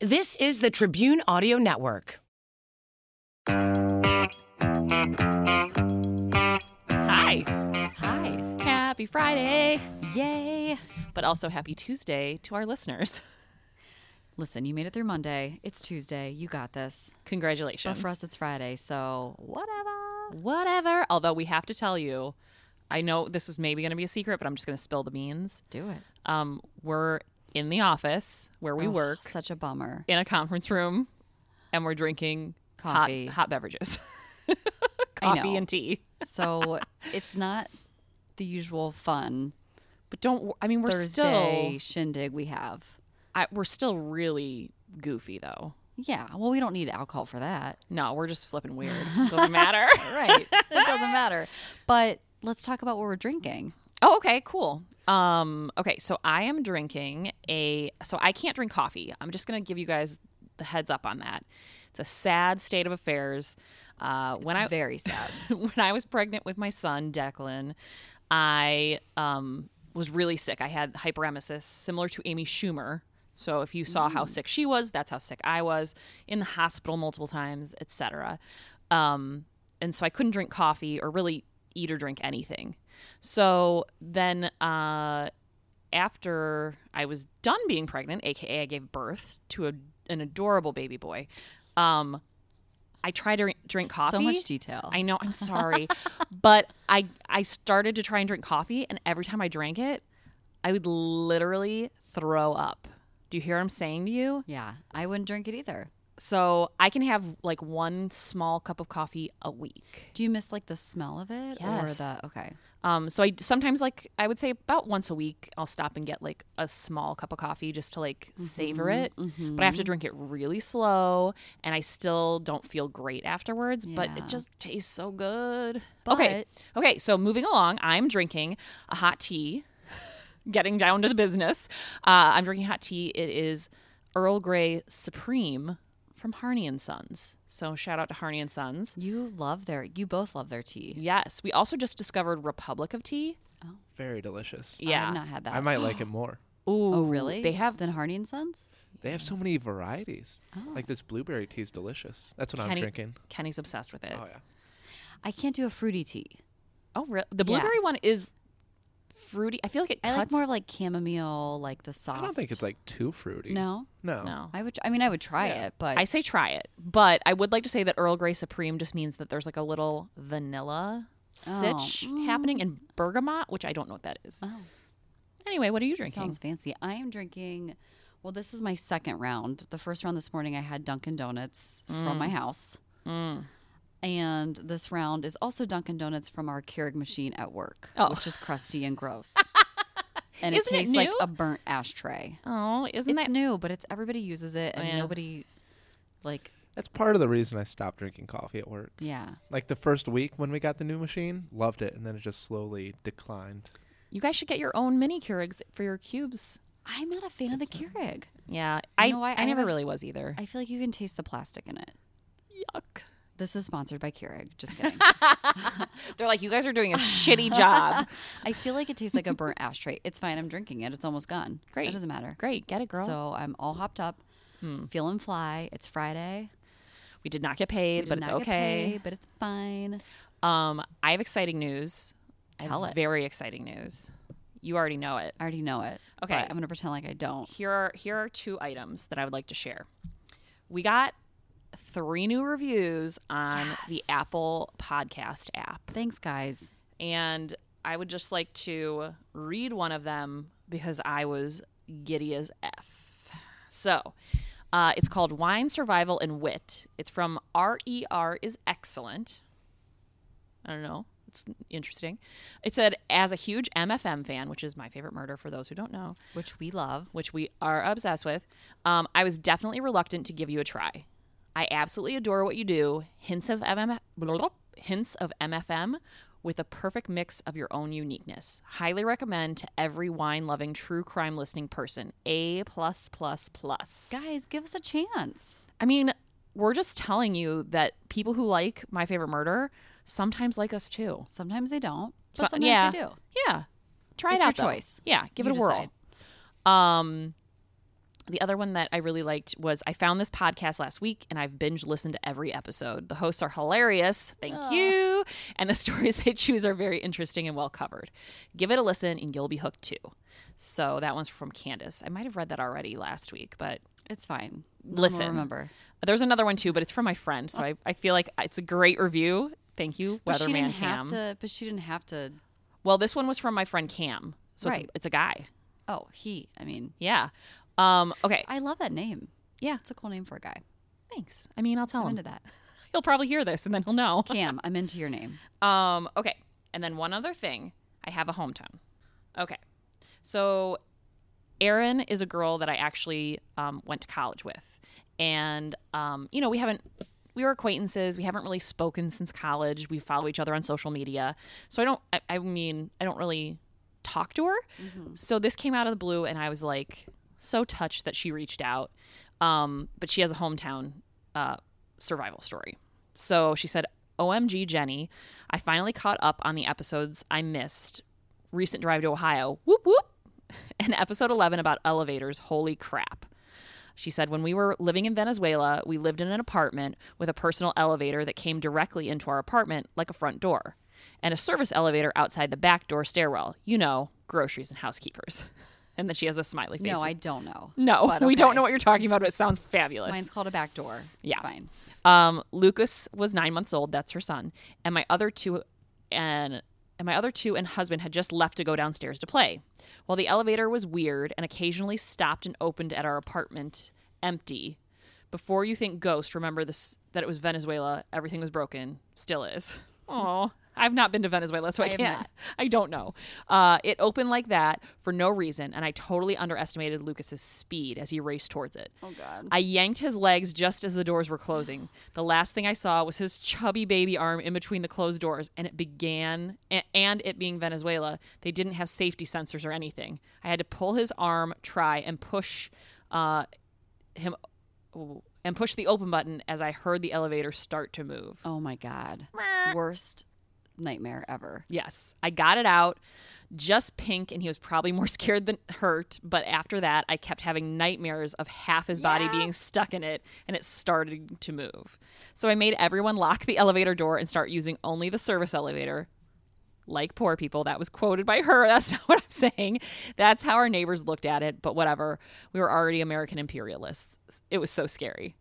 This is the Tribune Audio Network. Hi. Hi. Happy Friday. Yay. But also happy Tuesday to our listeners. Listen, you made it through Monday. It's Tuesday. You got this. Congratulations. But for us, it's Friday. So, whatever. Whatever. Although we have to tell you, I know this was maybe going to be a secret, but I'm just going to spill the beans. Do it. Um, we're in the office where we work Such a bummer. in a conference room and we're drinking Coffee. hot, hot beverages. Coffee and tea. So, it's not the usual fun But don't I mean we're Thursday still shindig we have. I, we're still really goofy though. Yeah. Well, we don't need alcohol for that. No, we're just flipping weird. Doesn't matter. Right. it doesn't matter. But let's talk about what we're drinking. Oh, okay, cool. Um, okay, so I am drinking a. So I can't drink coffee. I'm just gonna give you guys the heads up on that. It's a sad state of affairs. Uh, when I Very sad. when I was pregnant with my son Declan, I um, was really sick. I had hyperemesis, similar to Amy Schumer. So if you saw how sick she was, that's how sick I was. In the hospital multiple times, etc. Um, and so I couldn't drink coffee or really eat or drink anything. So then, uh, after I was done being pregnant, aka I gave birth to a, an adorable baby boy, um, I tried to drink coffee. So much detail. I know. I'm sorry, but I I started to try and drink coffee, and every time I drank it, I would literally throw up. Do you hear what I'm saying to you? yeah. I wouldn't drink it either. So I can have like one small cup of coffee a week. Do you miss like the smell of it Yes. or the okay? Um, so I sometimes like I would say about once a week I'll stop and get like a small cup of coffee just to like savor it. But I have to drink it really slow, and I still don't feel great afterwards. But it just tastes so good. okay, okay. So moving along, I'm drinking a hot tea. Getting down to the business, uh, I'm drinking hot tea. It is Earl Grey Supreme from Harney and Sons. So shout out to Harney and Sons. You love their you both love their tea. Yes, we also just discovered Republic of Tea. Oh. Very delicious. Yeah. I've not had that. I might like it more. Ooh, Oh, really? They have than Harney and Sons. They have so many varieties. Oh. Like this blueberry tea is delicious. That's what Kenny, I'm drinking. Kenny's obsessed with it. Oh yeah. I can't do a fruity tea. Oh, really? The Yeah. blueberry one is fruity. I feel like it I cuts. like more like chamomile, like the soft. I don't think it's like too fruity. no. No. no. I would. I mean, I would try Yeah. it, but I say try it, but I would like to say that Earl Grey Supreme just means that there's like a little vanilla sitch Oh. happening and bergamot, which I don't know what that is. Oh. Anyway, what are you drinking? sounds fancy. I am drinking. Well, this is my second round. The first round this morning, I had Dunkin' Donuts from my house, Mm. And this round is also Dunkin' Donuts from our Keurig machine at work, Oh. which is crusty and gross. and Isn't it it tastes like a burnt ashtray. Oh, isn't It's that? new, but it's everybody uses it, and oh, Yeah. nobody like. That's part of the reason I stopped drinking coffee at work. Yeah, Like the first week when we got the new machine, loved it, and then it just slowly declined. You guys should get your own mini Keurigs for your cubes. I'm not a fan of the Keurig. Yeah, I know why? I, I never really was either. I feel like you can taste the plastic in it. This is sponsored by Keurig. Just kidding. They're like, you guys are doing a shitty job. I feel like it tastes like a burnt ashtray. It's fine. I'm drinking it. It's almost gone. Great. It doesn't matter. Great, get it, girl. Hmm. So I'm all hopped up, feeling fly. It's Friday. we did not get paid, We but it's okay. paid, but it's fine. Um, I have exciting news. Tell it. Very exciting news. You already know it. I already know it. Okay. I'm gonna pretend like I don't. Here are here are two items that I would like to share. We got three new reviews on the Apple Podcast app, Thanks, guys. and I would just like to read one of them because I was giddy as f. So. Uh, it's called Wine Survival and Wit. It's from RER is Excellent. I don't know. It's interesting. It said, as a huge MFM fan, which is my favorite murder for those who don't know, Which we love. which we are obsessed with, um, I was definitely reluctant to give you a try. I absolutely adore what you do. Hints of MM, hints of MFM with a perfect mix of your own uniqueness. Highly recommend to every wine-loving true crime listening person. A plus plus plus. Guys, give us a chance. I mean, we're just telling you that people who like My Favorite Murder sometimes like us too. Sometimes they don't. But So- sometimes yeah. they do. Yeah. Try It's it your out. though. choice. Yeah, give You it a whirl. Um The other one that I really liked was I found this podcast last week and I've binge listened to every episode. The hosts are hilarious. Thank you. And the stories they choose are very interesting and well covered. Give it a listen and you'll be hooked too. So that one's from Candace. I might have read that already last week, but It's fine. No Listen. remember. there's another one too, but it's from my friend. So oh. I, I feel like it's a great review. Thank you, But she Weatherman didn't Cam. have to. But she didn't have to. Well, this one was from my friend Cam. So Right. it's, it's a guy. Oh, he. I mean, Yeah. Um, okay. I love that name. Yeah. It's a cool name for a guy. Thanks. I mean, I'll tell I'm him. into that. He'll probably hear this and then he'll know. Cam, I'm into your name. Um, okay. And then one other thing. I have a hometown. Okay. So Erin is a girl that I actually um, went to college with. And, um, you know, we haven't, we were acquaintances. We haven't really spoken since college. We follow each other on social media. So I don't, I, I mean, I don't really talk to her. So this came out of the blue and I was like so touched that she reached out. Um, but she has a hometown uh, survival story. So she said, OMG, Jenny, I finally caught up on the episodes I missed. Recent drive to Ohio. Whoop, whoop. And episode 11 about elevators. Holy crap. She said, when we were living in Venezuela, we lived in an apartment with a personal elevator that came directly into our apartment like a front door, and a service elevator outside the back door stairwell. You know, groceries and housekeepers. And then she has a smiley face. No, I don't know. no, we don't know what you're talking about, but it sounds fabulous. Mine's called a back door. Yeah. It's fine. Um, Lucas was nine months old. That's her son, and my other two, and and my other two and husband had just left to go downstairs to play. While the elevator was weird and occasionally stopped and opened at our apartment empty. Before you think ghost, remember this that it was Venezuela. Everything was broken. Still is. Oh, I've not been to Venezuela, so I, I can't. I don't know. Uh, it opened like that for no reason, and I totally underestimated Lucas's speed as he raced towards it. Oh God. I yanked his legs just as the doors were closing. The last thing I saw was his chubby baby arm in between the closed doors, and it began, and it being Venezuela, they didn't have safety sensors or anything. I had to pull his arm, try, and push uh, him, and push the open button as I heard the elevator start to move. Oh my God. Worst nightmare ever. Yes, I got it out. Just pink, and he was probably more scared than hurt. But after that, I kept having nightmares of half his body Yeah. being stuck in it, and it started to move. So I made everyone lock the elevator door and start using only the service elevator. Like poor people, that was quoted by her. That's not what I'm saying. That's how our neighbors looked at it. But whatever, we were already American imperialists. It was so scary.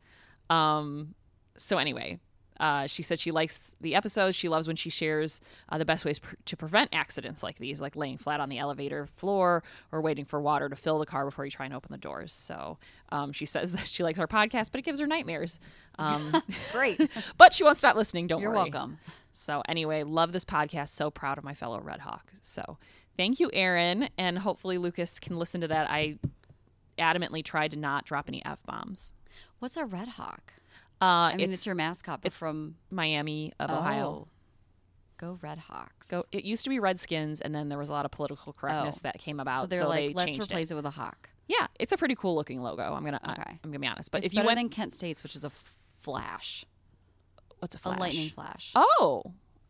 Um, so anyway, uh, she said she likes the episodes. She loves when she shares uh, the best ways pr- to prevent accidents like these, like laying flat on the elevator floor or waiting for water to fill the car before you try and open the doors. So um, she says that she likes our podcast, but it gives her nightmares. Um, Great. but she won't stop listening. Don't You're worry. welcome. So anyway, love this podcast. So proud of my fellow Red Hawk. So thank you, Erin, and hopefully Lucas can listen to that. I adamantly tried to not drop any f bombs. What's a red hawk? Uh, I mean, it's, it's, your mascot, but from Miami of Ohio. Oh. Go Red Hawks. Go. It used to be Redskins, and then there was a lot of political correctness Oh. that came about. So they're so like, they let's replace it. it. with a hawk. Yeah, it's a pretty cool looking logo. I'm gonna. Okay. I, am gonna be honest. But it's if you went, than Kent State's, which is a flash, what's a flash? a lightning flash. Oh,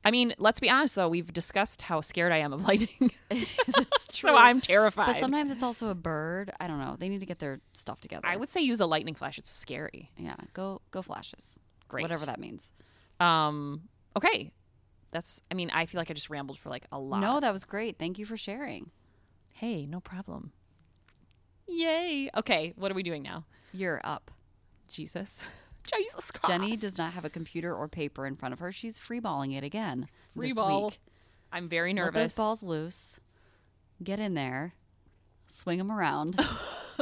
I mean, let's be honest though. We've discussed how scared I am of lightning, That's so I'm terrified. But sometimes it's also a bird. I don't know. They need to get their stuff together. I would say use a lightning flash. It's scary. Yeah. Go go flashes. Great. Whatever that means. Um. Okay. That's. I mean, I feel like I just rambled for like a lot. No, that was great. Thank you for sharing. Hey, no problem. Yay. Okay. What are we doing now? You're up. Jesus. Jesus Christ. Jenny does not have a computer or paper in front of her. She's freeballing it again Free this ball. week. I'm very nervous. Let those balls loose. Get in there. Swing them around.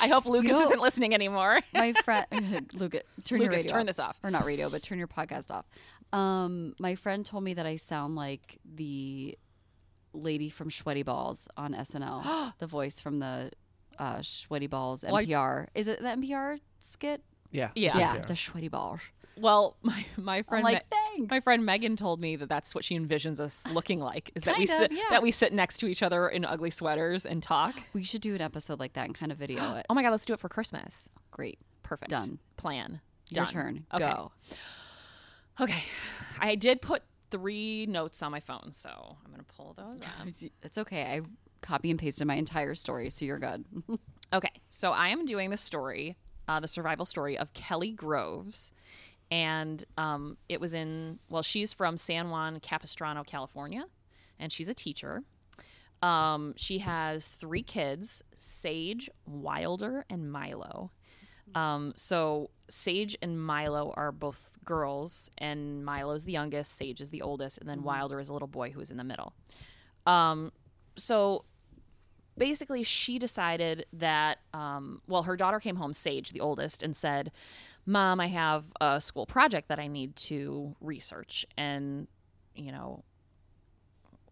I hope Lucas know- isn't listening anymore. my friend Lucas, turn your radio turn off. this off. or not radio, but turn your podcast off. Um, my friend told me that I sound like the lady from Sweaty Balls on SNL, the voice from the uh, Sweaty Balls Well, I- NPR. Is it the NPR skit? Yeah. Yeah. Yeah, the Sweaty Balls. well, my my friend like, Me- my friend Megan told me that that's what she envisions us looking like is that we of, sit yeah. that we sit next to each other in ugly sweaters and talk. We should do an episode like that and kind of video it. Oh my god, let's do it for Christmas. Great. Perfect. Done. Plan. Your Done. turn. Okay. Go. Okay. I did put three notes on my phone, so I'm gonna pull those up. It's okay. I copy and pasted my entire story, so you're good. Okay, so I am doing the story, uh, the survival story of Kelly Groves. And um, it was in, well, she's from San Juan Capistrano, California, and she's a teacher. Um, she has three kids Sage, Wilder, and Milo. Um, so Sage and Milo are both girls, and Milo's the youngest, Sage is the oldest, and then Wilder is a little boy who is in the middle. Um, so basically she decided that um, well her daughter came home sage the oldest and said mom i have a school project that i need to research and you know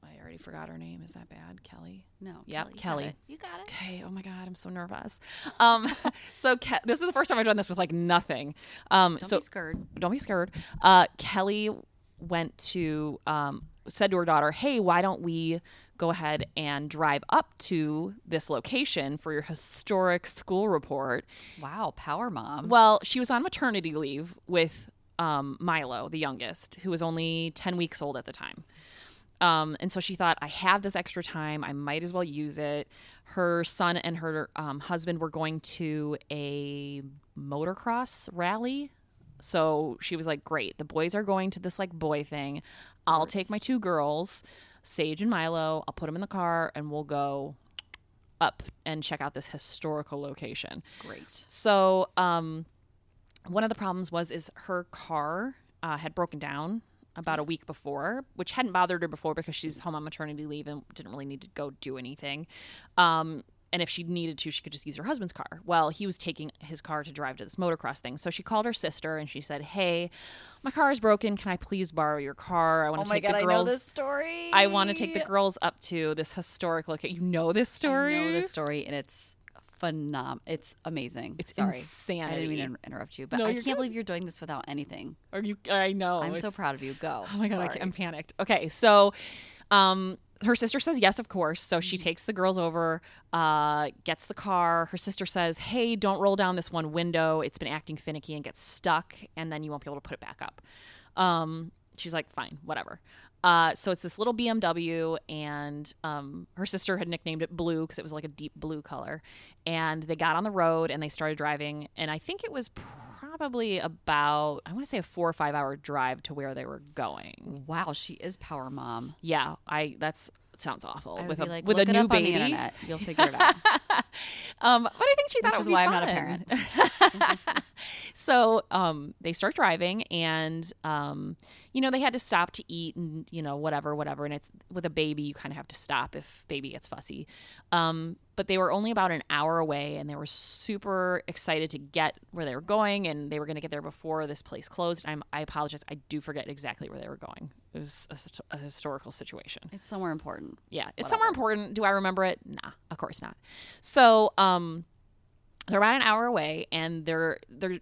i already forgot her name is that bad kelly No. Yep, Kelly. it. You got it. Okay. Oh my God, I'm so nervous. Um, so Ke- this is the first time I've done this with like nothing. Um, Don't so be scared. don't be scared. Uh, Kelly went to um, said to her daughter, "Hey, why don't we go ahead and drive up to this location for your historic school report?" Wow, power mom. Well, she was on maternity leave with um, Milo, the youngest, who was only ten weeks old at the time. Um, and so she thought, I have this extra time. I might as well use it. Her son and her um, husband were going to a motocross rally. So she was like, Great. The boys are going to this like boy thing. I'll take my two girls, Sage and Milo. I'll put them in the car and we'll go up and check out this historical location. Great. So, um, one of the problems was is her car uh, had broken down about a week before, which hadn't bothered her before because she's home on maternity leave and didn't really need to go do anything. Um, and if she needed to, she could just use her husband's car. Well, he was taking his car to drive to this motocross thing. So she called her sister and she said, "Hey, my car is broken. Can I please borrow your car? I want to take the girls. story. I want to take the girls up to this historic location. You know this story? I know this story, and it's phenom. It's amazing. It's Sorry. I didn't mean to interrupt you, but No, I can't good. believe you're doing this without anything. Are you? I know. I'm so proud of you. Go. Oh my god, I I'm panicked. Okay, so um her sister says yes, of course. So Mm-hmm. she takes the girls over, uh, gets the car. Her sister says, "Hey, don't roll down this one window. It's been acting finicky and gets stuck, and then you won't be able to put it back up." Um, she's like, "Fine, whatever." Uh, so it's this little BMW, and um, her sister had nicknamed it Blue because it was like a deep blue color. And they got on the road and they started driving, and I think it was probably about I want to say a four or five hour drive to where they were going. Wow, she is power mom. Yeah, I that's sounds awful with a like, with a new baby. internet. You'll figure it out. Um, but I think she thought Which it be why I'm not a parent. so um, they start driving, and um, you know they had to stop to eat, and you know whatever, whatever. And it's with a baby, you kind of have to stop if baby gets fussy. Um, but they were only about an hour away, and they were super excited to get where they were going, and they were going to get there before this place closed. I'm, I apologize, I do forget exactly where they were going. It was a, a historical situation. It's somewhere important. Yeah, it's somewhere important. Do I remember it? Nah, of course not. So, um, they're about an hour away, and they're they're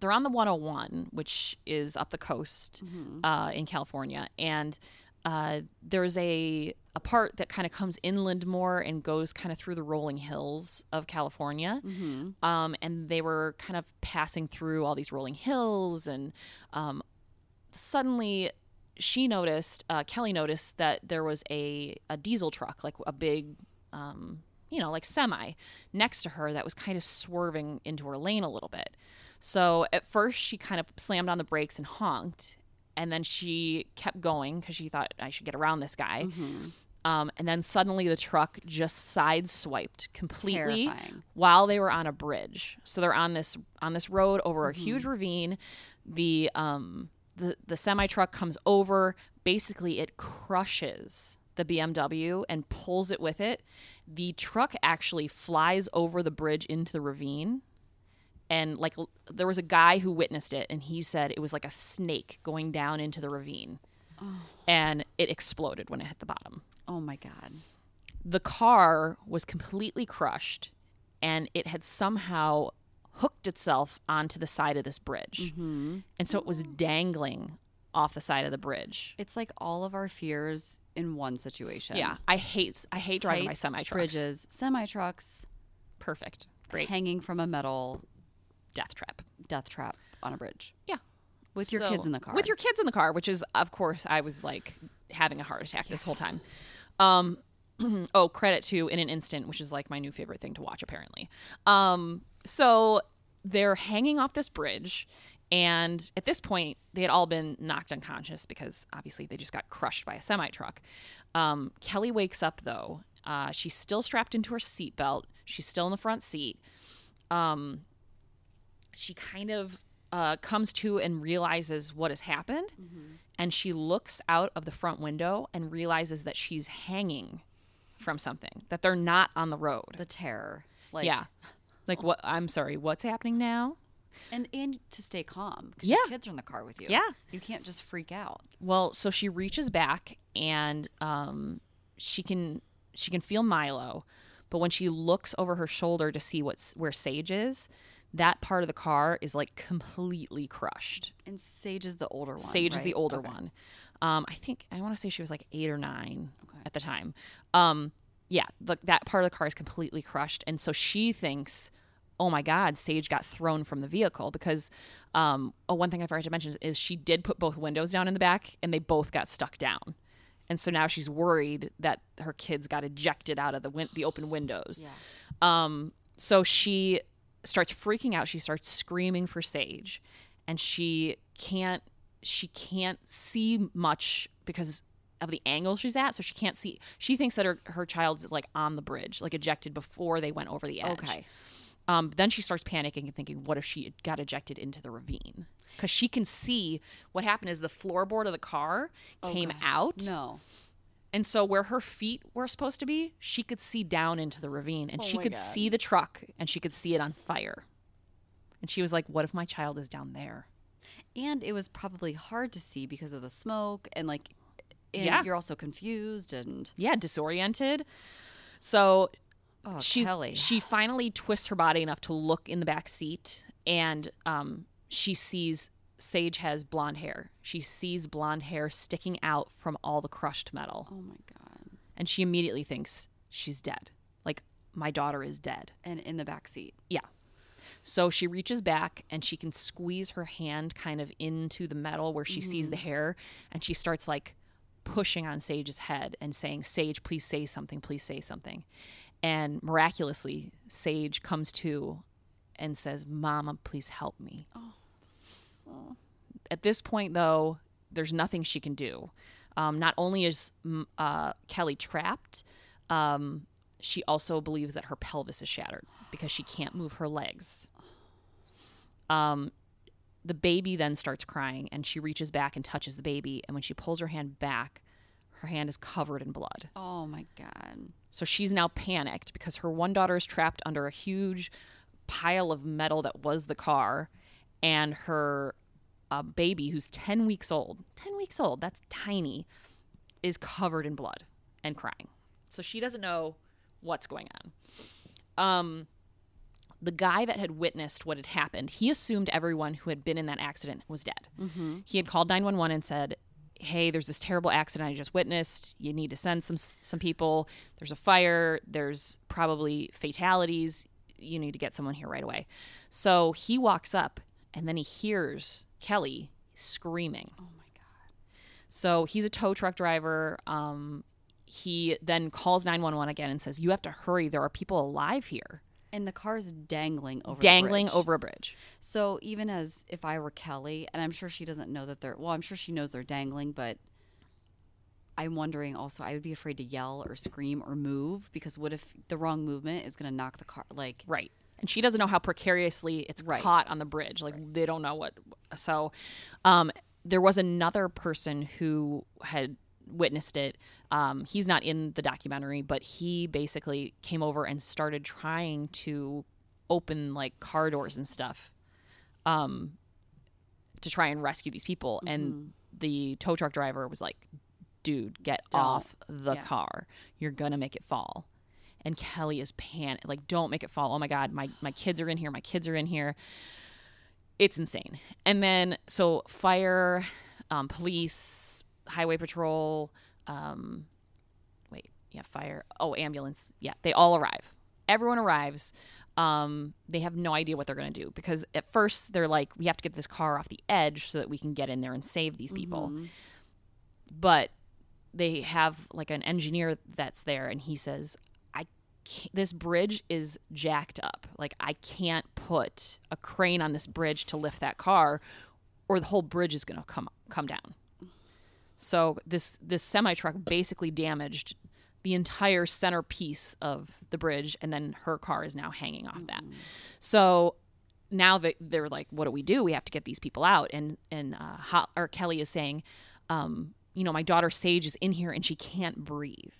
they're on the 101, which is up the coast uh, in California, and uh, there's a a part that kind of comes inland more and goes kind of through the rolling hills of California. Um, and they were kind of passing through all these rolling hills, and um, suddenly she noticed uh, kelly noticed that there was a, a diesel truck like a big um, you know like semi next to her that was kind of swerving into her lane a little bit so at first she kind of slammed on the brakes and honked and then she kept going because she thought i should get around this guy um, and then suddenly the truck just sideswiped completely Terrifying. while they were on a bridge. So they're on this on this road over a huge ravine. The um the the semi truck comes over. Basically, it crushes the BMW and pulls it with it. The truck actually flies over the bridge into the ravine. And like there was a guy who witnessed it, and he said it was like a snake going down into the ravine, and it exploded when it hit the bottom Oh my god. the car was completely crushed and it had somehow hooked itself onto the side of this bridge. Mm-hmm. And so it was dangling off the side of the bridge. It's like all of our fears in one situation. Yeah, I hate I hate driving my semi trucks. bridges, semi trucks, Perfect. Great. hanging from a metal Death trap. death trap on a bridge. Yeah. With your kids in the car. With your kids in the car, which is of course I was like having a heart attack this whole time. Um oh, credit to In an Instant, which is like my new favorite thing to watch, apparently. Um, so they're hanging off this bridge. And at this point, they had all been knocked unconscious because obviously they just got crushed by a semi truck. Um, Kelly wakes up though. Uh, she's still strapped into her seatbelt. She's still in the front seat. Um, she kind of uh, comes to and realizes what has happened. And she looks out of the front window and realizes that she's hanging from something, that they're not on the road. The terror. Like, yeah. Like, what? I'm sorry, what's happening now? And, and to stay calm because Yeah. your kids are in the car with you. Yeah. You can't just freak out. Well, so she reaches back and um, she can she can feel Milo, but when she looks over her shoulder to see what's where Sage is, that part of the car is like completely crushed. And Sage is the older one. Sage is the older Okay. one. Um, I think I want to say she was like eight or nine at the time. Um, yeah, the, that part of the car is completely crushed, and so she thinks, "Oh my God, Sage got thrown from the vehicle." Because um, oh, one thing I forgot to mention is she did put both windows down in the back, and they both got stuck down. And so now she's worried that her kids got ejected out of the win- the open windows. Um, so she starts freaking out. She starts screaming for Sage, and she can't she can't see much because of the angle she's at. So she can't see. She thinks that her her child's like on the bridge, like ejected before they went over the edge. Okay. Um, then she starts panicking and thinking, what if she got ejected into the ravine? Because she can see what happened is the floorboard of the car came out. No. And so where her feet were supposed to be, she could see down into the ravine and she could God. see the truck and she could see it on fire. And she was like, What if my child is down there? And it was probably hard to see because of the smoke and like and Yeah. you're also confused and Yeah, disoriented. So oh she Kelly. she finally twists her body enough to look in the back seat and um, she sees Sage has blonde hair. She sees blonde hair sticking out from all the crushed metal. oh my god. And she immediately thinks she's dead. Like, my daughter is dead. And in the back seat. Yeah. So she reaches back and she can squeeze her hand kind of into the metal where she sees the hair and she starts like pushing on Sage's head and saying, Sage, please say something, please say something. And miraculously, Sage comes to and says, Mama, please help me. At this point, though, there's nothing she can do. Um, not only is uh, Kelly trapped, um, she also believes that her pelvis is shattered because she can't move her legs. Um, the baby then starts crying, and she reaches back and touches the baby. And when she pulls her hand back, her hand is covered in blood. Oh my god. So she's now panicked because her one daughter is trapped under a huge pile of metal that was the car, and her uh, baby, who's 10 weeks old, 10 weeks old, that's tiny, is covered in blood and crying. So she doesn't know what's going on. Um, the guy that had witnessed what had happened, he assumed everyone who had been in that accident was dead. He had called 911 and said, "Hey, there's this terrible accident I just witnessed. You need to send some some people. There's a fire. There's probably fatalities. You need to get someone here right away." So he walks up and then he hears Kelly screaming. Oh my god. So he's a tow truck driver. Um, he then calls 911 again and says, You have to hurry. There are people alive here. And the car's dangling over Dangling bridge. over a bridge. So even as if I were Kelly, and I'm sure she doesn't know that they're well, I'm sure she knows they're dangling, but I'm wondering also I would be afraid to yell or scream or move because what if the wrong movement is gonna knock the car like Right. And she doesn't know how precariously it's Right. caught on the bridge. Like they don't know what. So um, there was another person who had witnessed it. Um, he's not in the documentary, but he basically came over and started trying to open like car doors and stuff um, to try and rescue these people. And the tow truck driver was like, dude, get off the Yeah. car. You're going to make it fall. And Kelly is panic like, don't make it fall. Oh my God, my, my kids are in here. My kids are in here. It's insane. And then, so fire, um, police, highway patrol, um, wait, yeah, fire. Oh, ambulance. Yeah, they all arrive. Everyone arrives. Um, they have no idea what they're going to do because at first they're like, we have to get this car off the edge so that we can get in there and save these people. But they have like an engineer that's there and he says i this bridge is jacked up like i can't put a crane on this bridge to lift that car or the whole bridge is going to come come down so this this semi truck basically damaged the entire centerpiece of the bridge and then her car is now hanging off that. So now that they're like what do we do? We have to get these people out. And and uh, Ho- or kelly is saying um, you know my daughter sage is in here and she can't breathe.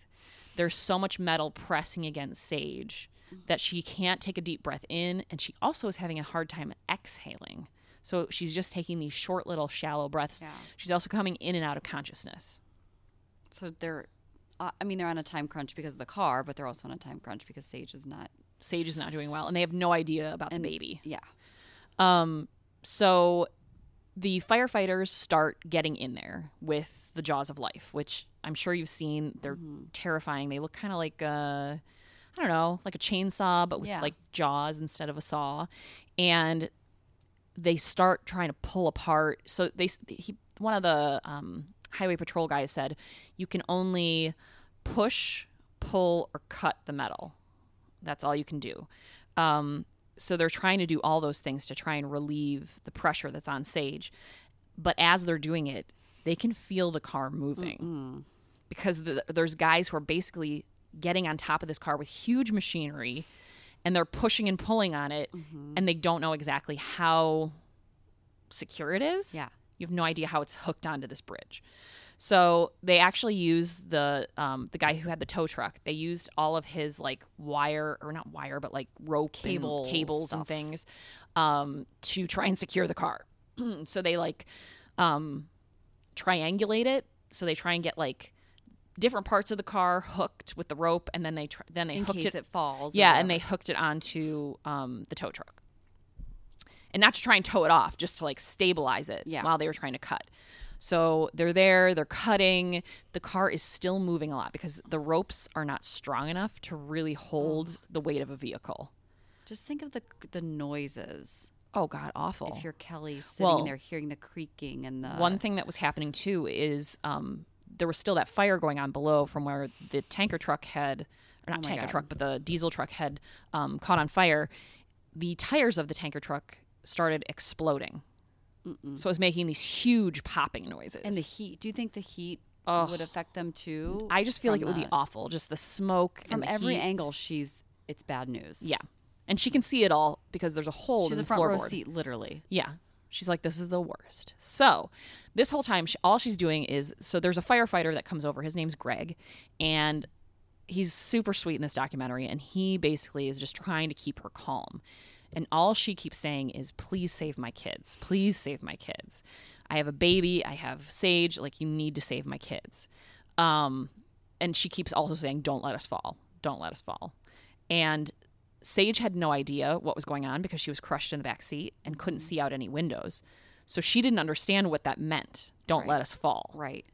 There's so much metal pressing against sage that she can't take a deep breath in and she also is having a hard time exhaling so she's just taking these short little shallow breaths Yeah. she's also coming in and out of consciousness So they're, uh, I mean, they're on a time crunch because of the car, but they're also on a time crunch because Sage is not. sage is not doing well and they have no idea about the baby Yeah. Um, so the firefighters start getting in there with the jaws of life, which I'm sure you've seen. They're terrifying. They look kind of like a, I don't know, like a chainsaw, but with Yeah. like jaws instead of a saw. And they start trying to pull apart. So they, he, one of the um, highway patrol guys said, you can only push, pull, or cut the metal. That's all you can do. Um, so they're trying to do all those things to try and relieve the pressure that's on Sage. But as they're doing it, they can feel the car moving because the, there's guys who are basically getting on top of this car with huge machinery and they're pushing and pulling on it and they don't know exactly how secure it is. Yeah. You have no idea how it's hooked onto this bridge. So they actually used the um, the guy who had the tow truck. They used all of his like wire or not wire, but like rope Cable and cables and things um, to try and secure the car. so they like um, triangulate it. So they try and get like different parts of the car hooked with the rope, and then they tr- then they In hooked case it. it, falls. yeah, and they hooked it onto um, the tow truck, and not to try and tow it off, just to like stabilize it Yeah. while they were trying to cut. So they're there, they're cutting. The car is still moving a lot because the ropes are not strong enough to really hold the weight of a vehicle. Just think of the the noises. Oh God, awful. If you're Kelly sitting Well- there hearing the creaking and the One thing that was happening too is um, there was still that fire going on below from where the tanker truck had, or not Oh tanker God. truck, but the diesel truck had um, caught on fire. The tires of the tanker truck started exploding. So it was making these huge popping noises. and the heat. Do you think the heat Ugh. would affect them too? I just feel like it would be awful. Just the smoke from and the every heat. angle. She's it's bad news. Yeah, and she can see it all because there's a hole she's in a the front row seat, literally. Yeah. She's like, this is the worst. So, this whole time, she, all she's doing is so there's a firefighter that comes over. His name's Greg. And he's super sweet in this documentary. And he basically is just trying to keep her calm. And all she keeps saying is, please save my kids. Please save my kids. I have a baby. I have Sage. Like, you need to save my kids. Um, and she keeps also saying, don't let us fall. Don't let us fall. And Sage had no idea what was going on because she was crushed in the back seat and couldn't see out any windows. So she didn't understand what that meant. Don't let us fall. Right.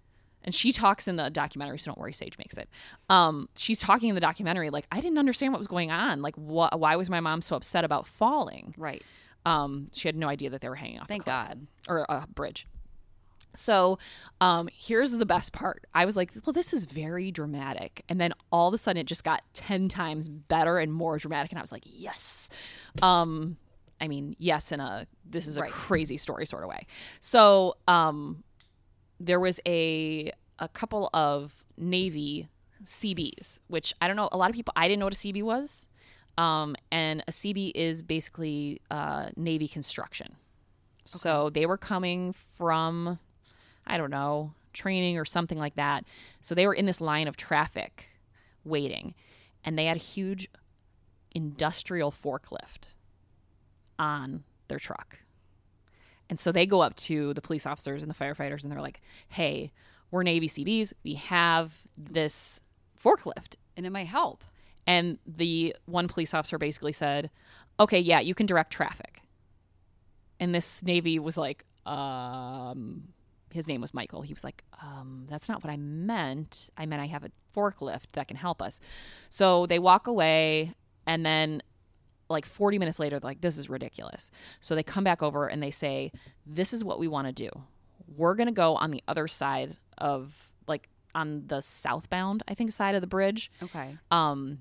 And she talks in the documentary, so don't worry, Sage makes it. Um, she's talking in the documentary like I didn't understand what was going on. Like, what? Why was my mom so upset about falling? Right. Um, she had no idea that they were hanging off. a Thank cliff God. or a bridge. So um, here's the best part. I was like, well, this is very dramatic. And then all of a sudden it just got 10 times better and more dramatic. And I was like, yes. Um, I mean, yes, in a this is a Right. crazy story sort of way. So um, there was a a couple of Navy Seabees, which I don't know. A lot of people I didn't know what a Seabee was. Um, and a Seabee is basically uh, Navy construction. So they were coming from, I don't know, training or something like that. So they were in this line of traffic waiting, and they had a huge industrial forklift on their truck. And so they go up to the police officers and the firefighters and they're like, hey, we're Navy Seabees. We have this forklift. And it might help. And the one police officer basically said, okay, yeah, you can direct traffic. And this Navy was like, um, his name was Michael. He was like, um, that's not what I meant. I meant I have a forklift that can help us. So they walk away and then like 40 minutes later, they're like, this is ridiculous. So they come back over and they say, this is what we want to do. We're going to go on the other side of like on the southbound, I think, side of the bridge. Okay. Um,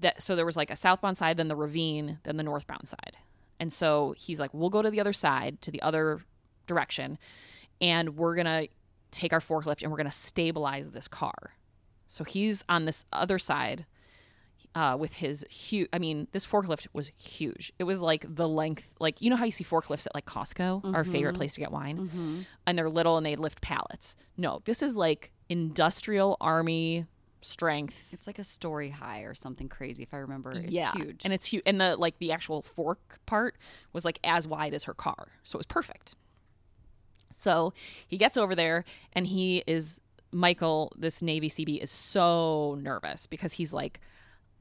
that so there was like a southbound side, then the ravine, then the northbound side. And so he's like, we'll go to the other side, to the other direction, and we're gonna take our forklift and we're gonna stabilize this car. So he's on this other side uh, with his huge. I mean, this forklift was huge. It was like the length, like you know how you see forklifts at like Costco, our favorite place to get wine, and they're little and they lift pallets. No, this is like industrial army strength. It's like a story high or something crazy if I remember. It's yeah, huge. and it's huge. And the like the actual fork part was like as wide as her car, so it was perfect. So he gets over there and he is Michael, this Navy Seabee, is so nervous because he's like,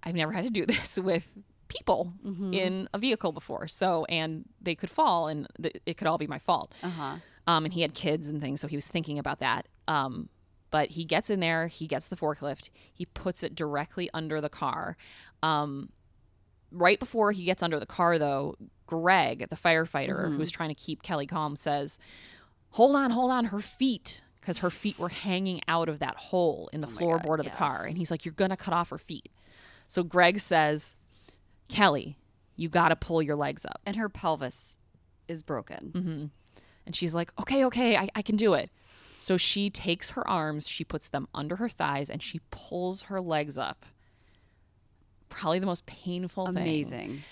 I've never had to do this with people in a vehicle before. So, and they could fall and th- it could all be my fault. uh-huh. Um, and he had kids and things, so he was thinking about that. Um, but he gets in there, he gets the forklift, he puts it directly under the car. Um, right before he gets under the car, though, Greg, the firefighter who's trying to keep Kelly calm, says, Hold on, hold on, her feet. Because her feet were hanging out of that hole in the floorboard of the car. And he's like, You're going to cut off her feet. So Greg says, Kelly, you got to pull your legs up. And her pelvis is broken. Mm-hmm. And she's like, okay, okay, I, I can do it. So she takes her arms, she puts them under her thighs, and she pulls her legs up. Probably the most painful thing. Amazing.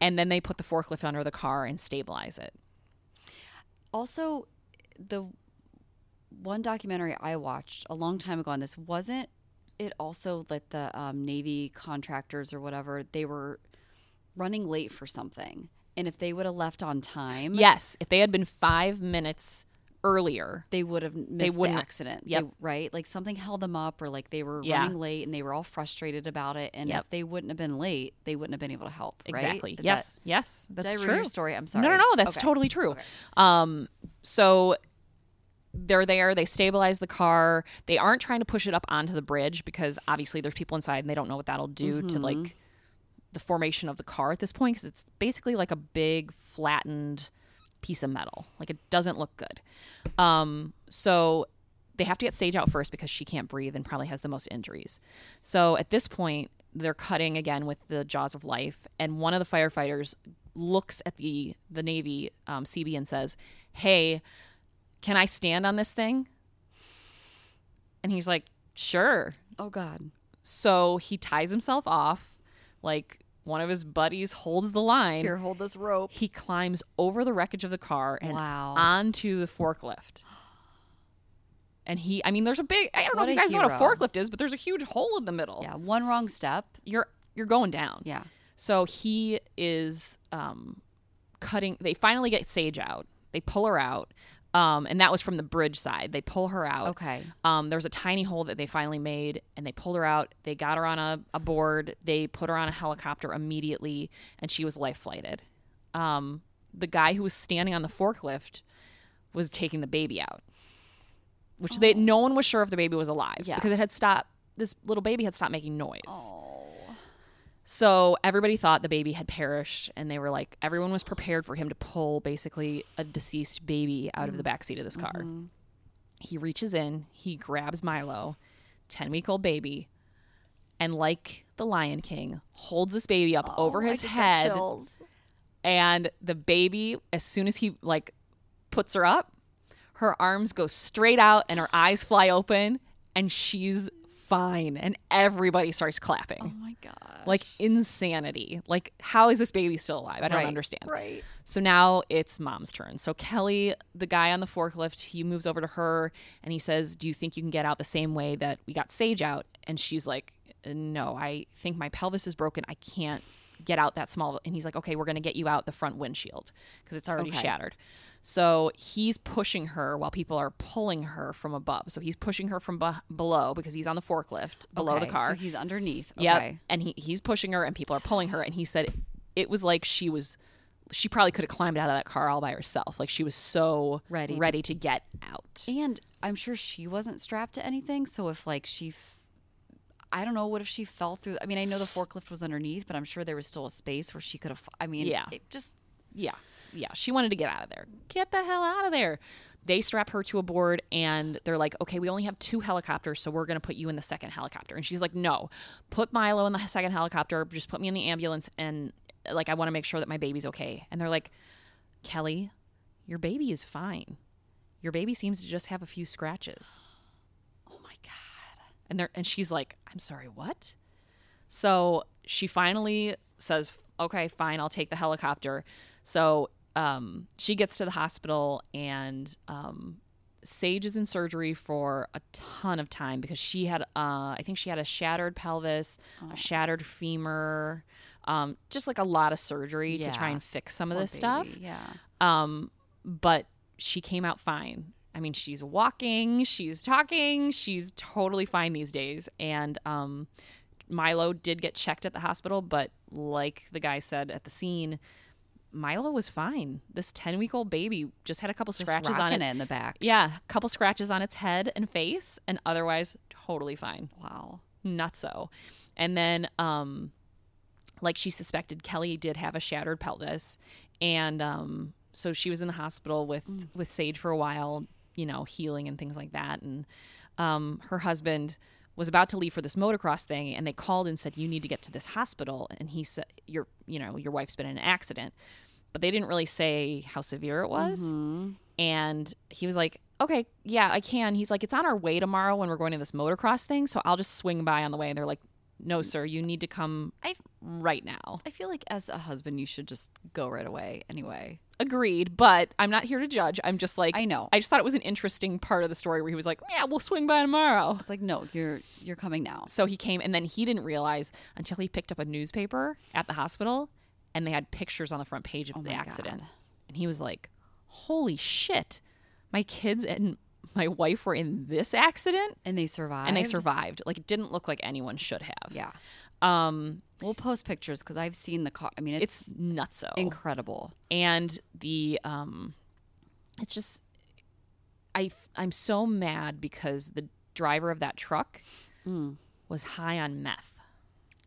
And then they put the forklift under the car and stabilize it. Also, the one documentary I watched a long time ago on this wasn't it also that the um, Navy contractors or whatever they were running late for something, and if they would have left on time, Yes, if they had been five minutes earlier, they would have missed the accident. Yep. They- right? Like something held them up, or like they were Yeah. running late and they were all frustrated about it. And Yep. if they wouldn't have been late, they wouldn't have been able to help. right? Exactly. Is yes. that- yes. That's did I true. story? I'm sorry. No, no, no. That's Okay. totally true. Okay. Um, so they're there. They stabilize the car. They aren't trying to push it up onto the bridge because obviously there's people inside and they don't know what that'll do to like the formation of the car at this point because it's basically like a big flattened piece of metal. Like it doesn't look good. Um, so they have to get Sage out first because she can't breathe and probably has the most injuries. So at this point, they're cutting again with the jaws of life, and one of the firefighters looks at the the Navy um, Seabee and says, "Hey, can I stand on this thing?" And he's like, "Sure." Oh God. So he ties himself off, like one of his buddies holds the line. Here, hold this rope. He climbs over the wreckage of the car and Wow. onto the forklift. And he, I mean, there's a big, I don't know What if you guys know what a forklift is, but there's a huge hole in the middle. Yeah, one wrong step. You're, you're going down. Yeah. So he is um, cutting. They finally get Sage out. They pull her out, um, and that was from the bridge side. They pull her out. Okay. Um, there was a tiny hole that they finally made, and they pulled her out. They got her on a, a board. They put her on a helicopter immediately, and she was life flighted. Um, the guy who was standing on the forklift was taking the baby out, which they no one was sure if the baby was alive Yeah. because it had stopped. This little baby had stopped making noise. Oh. So everybody thought the baby had perished, and they were like, everyone was prepared for him to pull basically a deceased baby out of the backseat of this car. He reaches in, he grabs Milo, 10 week old baby, and like the Lion King, holds this baby up over his head. And the baby, as soon as he like puts her up, her arms go straight out and her eyes fly open, and she's fine. And everybody starts clapping Oh my god. like insanity. Like, how is this baby still alive? I don't Right, understand. Right. So now it's mom's turn. So Kelly, the guy on the forklift, he moves over to her and he says, Do you think you can get out the same way that we got Sage out? And she's like, No, I think my pelvis is broken. I can't get out that small. And he's like, Okay, we're going to get you out the front windshield because it's already Okay. shattered. So he's pushing her while people are pulling her from above. So he's pushing her from be- below because he's on the forklift below the car. So he's underneath. Okay. And he, he's pushing her and people are pulling her. And he said it was like she was, she probably could have climbed out of that car all by herself. Like she was so Ready ready to get out. And I'm sure she wasn't strapped to anything. So if like she, I don't know, what if she fell through? I mean, I know the forklift was underneath, but I'm sure there was still a space where she could have. I mean, Yeah. it just Yeah. Yeah. She wanted to get out of there. Get the hell out of there. they strap her to a board and they're like, okay, we only have two helicopters, so we're going to put you in the second helicopter. And she's like, no, put Milo in the second helicopter, just put me in the ambulance. And like, I want to make sure that my baby's okay. And they're like, Kelly, your baby is fine. Your baby seems to just have a few scratches. Oh. And they're and she's like, I'm sorry, what? So she finally says, okay, fine, I'll take the helicopter. So um, she gets to the hospital and um, Sage is in surgery for a ton of time because she had, uh, I think she had a shattered pelvis, a shattered femur, um, just like a lot of surgery to try and fix some of Poor this stuff. Yeah. Um, but she came out fine. I mean, she's walking, she's talking, she's totally fine these days. And um, Milo did get checked at the hospital, but like the guy said at the scene, Milo was fine. This 10 week old baby just had a couple Just scratches on it. it in the back. Yeah, a couple scratches on its head and face, and otherwise totally fine Wow. nutso. And then, um, like she suspected, Kelly did have a shattered pelvis, and um, so she was in the hospital with with Sage for a while, you know, healing and things like that. And um, her husband was about to leave for this motocross thing, and they called and said, "You need to get to this hospital." And he said, "Your, you know, your wife's been in an accident," but they didn't really say how severe it was. And he was like, okay, yeah, I can. He's like, it's on our way tomorrow when we're going to this motocross thing. So I'll just swing by on the way. And they're like, no, sir, you need to come I right now. I feel like as a husband, you should just go right away. Anyway. Agreed. But I'm not here to judge. I'm just like, I know. I just thought it was an interesting part of the story where he was like, yeah, we'll swing by tomorrow. It's like no, you're you're coming now. So he came and then he didn't realize until he picked up a newspaper at the hospital and they had pictures on the front page of oh the Oh my accident. God. And he was like, holy shit, my kids and my wife were in this accident. And they survived. and they survived. Like it didn't look like anyone should have. Yeah. Um, We'll post pictures because I've seen the car. I mean, it's, it's nutso. incredible. and the um, it's just I I'm so mad because the driver of that truck Mm. was high on meth.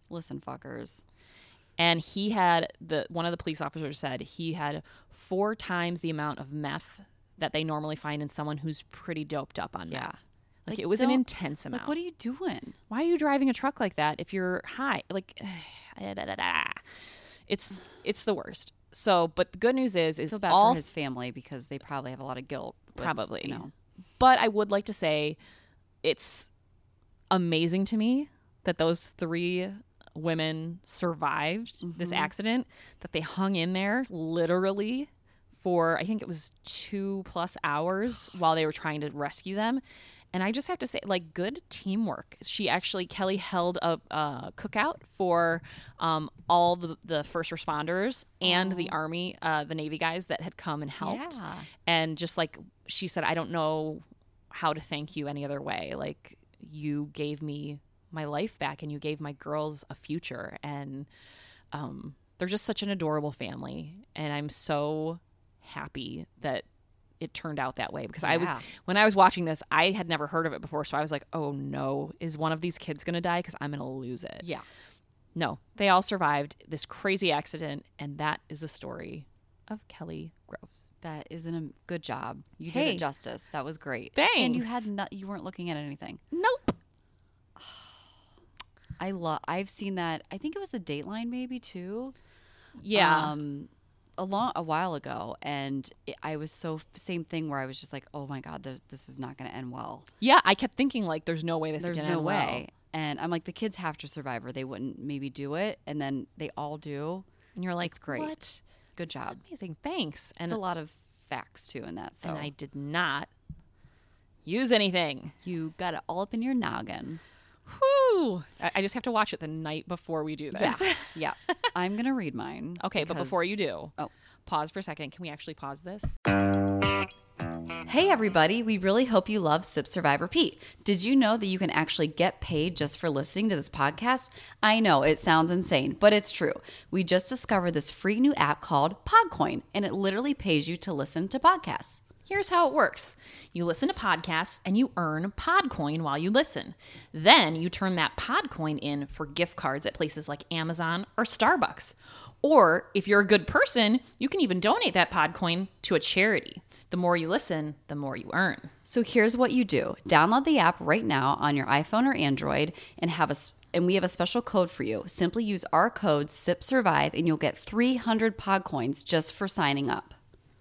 Listen, fuckers. And he had the one of the police officers said he had four times the amount of meth that they normally find in someone who's pretty doped up on Yeah. meth. Like, Like, it was an intense amount. Like, what are you doing? why are you driving a truck like that if you're high? Like, it's it's the worst. So, but the good news is, is bad all for his family because they probably have a lot of guilt. with, probably. You know, But I would like to say, it's amazing to me that those three women survived this mm-hmm. accident. That they hung in there literally for I think it was two plus hours while they were trying to rescue them. And I just have to say, like, good teamwork. She actually, Kelly held a uh, cookout for um, all the, the first responders and the Army, uh, the Navy guys that had come and helped. Yeah. And just like she said, I don't know how to thank you any other way. Like, you gave me my life back and you gave my girls a future. And um, they're just such an adorable family. And I'm so happy that it turned out that way because I was when I was watching this, I had never heard of it before, so I was like, "Oh no, is one of these kids going to die cuz I'm going to lose it." yeah. No, they all survived this crazy accident and that is the story of Kelly Groves. That isn't a good job. You did Hey. it justice. That was great. Thanks. And you had not. You weren't looking at anything. Nope. I love. I've seen that. I think it was a Dateline maybe too. Yeah. Um, a long a while ago, and it, I was so same thing where I was just like, oh my god, this, this is not going to end well. yeah, I kept thinking like there's no way this There's is no going to way. And I'm like, the kids have to survive, or they wouldn't maybe do it. And then they all do. And you're like, It's great. What? Good This job. amazing. Thanks. And It's a lot of facts too in that. So and I did not use anything. you got it all up in your noggin. Whew. I, I just have to watch it the night before we do this. yeah. I'm gonna read mine. okay, but before you do, Oh. pause for a second. Can we actually pause this? Hey everybody, we really hope you love Sip Survive Repeat. Did you know that you can actually get paid just for listening to this podcast? I know it sounds insane, but it's true. We just discovered this free new app called Podcoin, and it literally pays you to listen to podcasts. Here's how it works you listen to podcasts and you earn Podcoin while you listen. Then you turn that Podcoin in for gift cards at places like Amazon or Starbucks. Or if you're a good person, you can even donate that Podcoin to a charity. The more you listen, the more you earn. So here's what you do. Download the app right now on your iPhone or Android and have a and we have a special code for you. Simply use our code SIPSURVIVE and you'll get 300 pod coins just for signing up.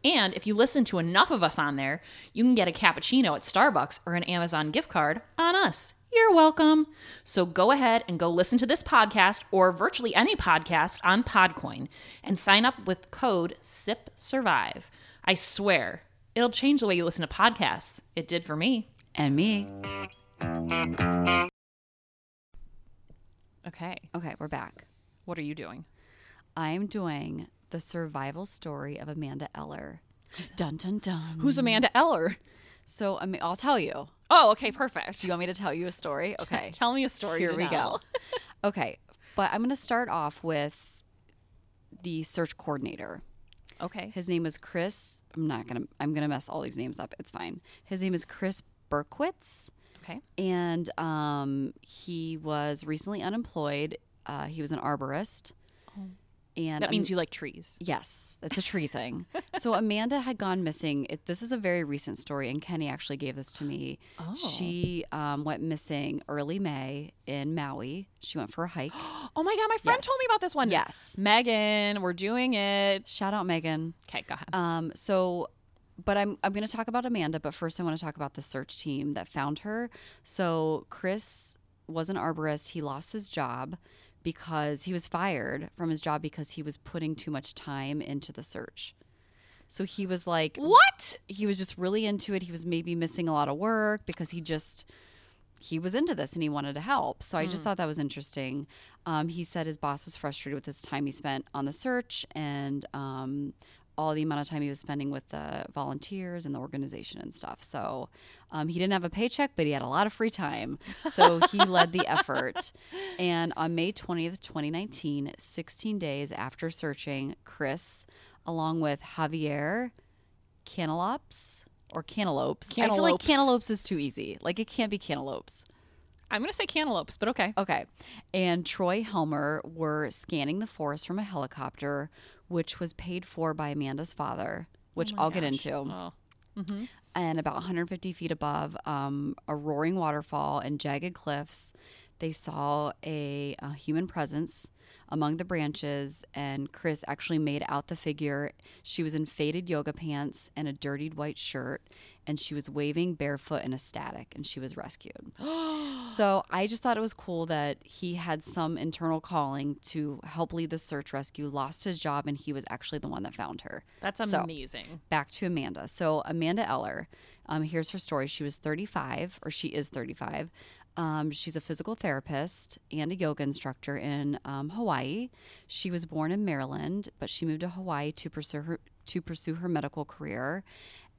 And if you listen to enough of us on there, you can get a cappuccino at Starbucks or an Amazon gift card on us. You're welcome. So go ahead and go listen to this podcast or virtually any podcast on Podcoin and sign up with code SIPSURVIVE. I swear, it'll change the way you listen to podcasts. It did for me. And me. Okay. Okay, we're back. What are you doing? I'm doing the survival story of Amanda Eller. Dun dun dun. Who's Amanda Eller? So I mean, I'll tell you. Oh, okay, perfect. Do you want me to tell you a story? Okay. Tell me a story. Here we go. okay, but I'm going to start off with the search coordinator. Okay. His name is Chris. I'm not gonna. I'm gonna mess all these names up. It's fine. His name is Chris Berkowitz, Okay. and um, he was recently unemployed. Uh, he was an arborist, and That means you like trees. Yes, that's a tree thing. So Amanda had gone missing. It, this is a very recent story, and Kenny actually gave this to me. Oh. She um, went missing early May in Maui. She went for a hike. Oh my god, my friend Yes. told me about this one. Yes. Megan, we're doing it. Shout out Megan. Okay, go ahead. Um, so, but I'm I'm going to talk about Amanda, but first I want to talk about the search team that found her. So Chris was an arborist. He lost his job because he was fired from his job because he was putting too much time into the search. So he was like, what? he was just really into it. He was maybe missing a lot of work because he just he was into this and he wanted to help. So I just thought that was interesting. Um, he said his boss was frustrated with his time he spent on the search and um, all the amount of time he was spending with the volunteers and the organization and stuff. So um, he didn't have a paycheck, but he had a lot of free time. So he led the effort. And on May 20th, 2019, 16 days after searching, Chris, along with Javier, cantaloupes or cantaloupes. I feel like Cantaloupes. cantaloupes is too easy. Like it can't be cantaloupes. I'm gonna say cantaloupes, but okay. Okay. And Troy Helmer were scanning the forest from a helicopter, which was paid for by Amanda's father, which I'll get into. Oh. And about 150 feet above um, a roaring waterfall and jagged cliffs, they saw a, a human presence among the branches. And Chris actually made out the figure. She was in faded yoga pants and a dirtied white shirt, and she was waving barefoot and ecstatic, and she was rescued. so I just thought it was cool that he had some internal calling to help lead the search rescue, lost his job, and he was actually the one that found her. That's So- amazing. back to Amanda. So Amanda Eller, um, here's her story. She was 35, or she is 35. Um, she's a physical therapist and a yoga instructor in um, Hawaii. She was born in Maryland, but she moved to Hawaii to pursue her to pursue her medical career.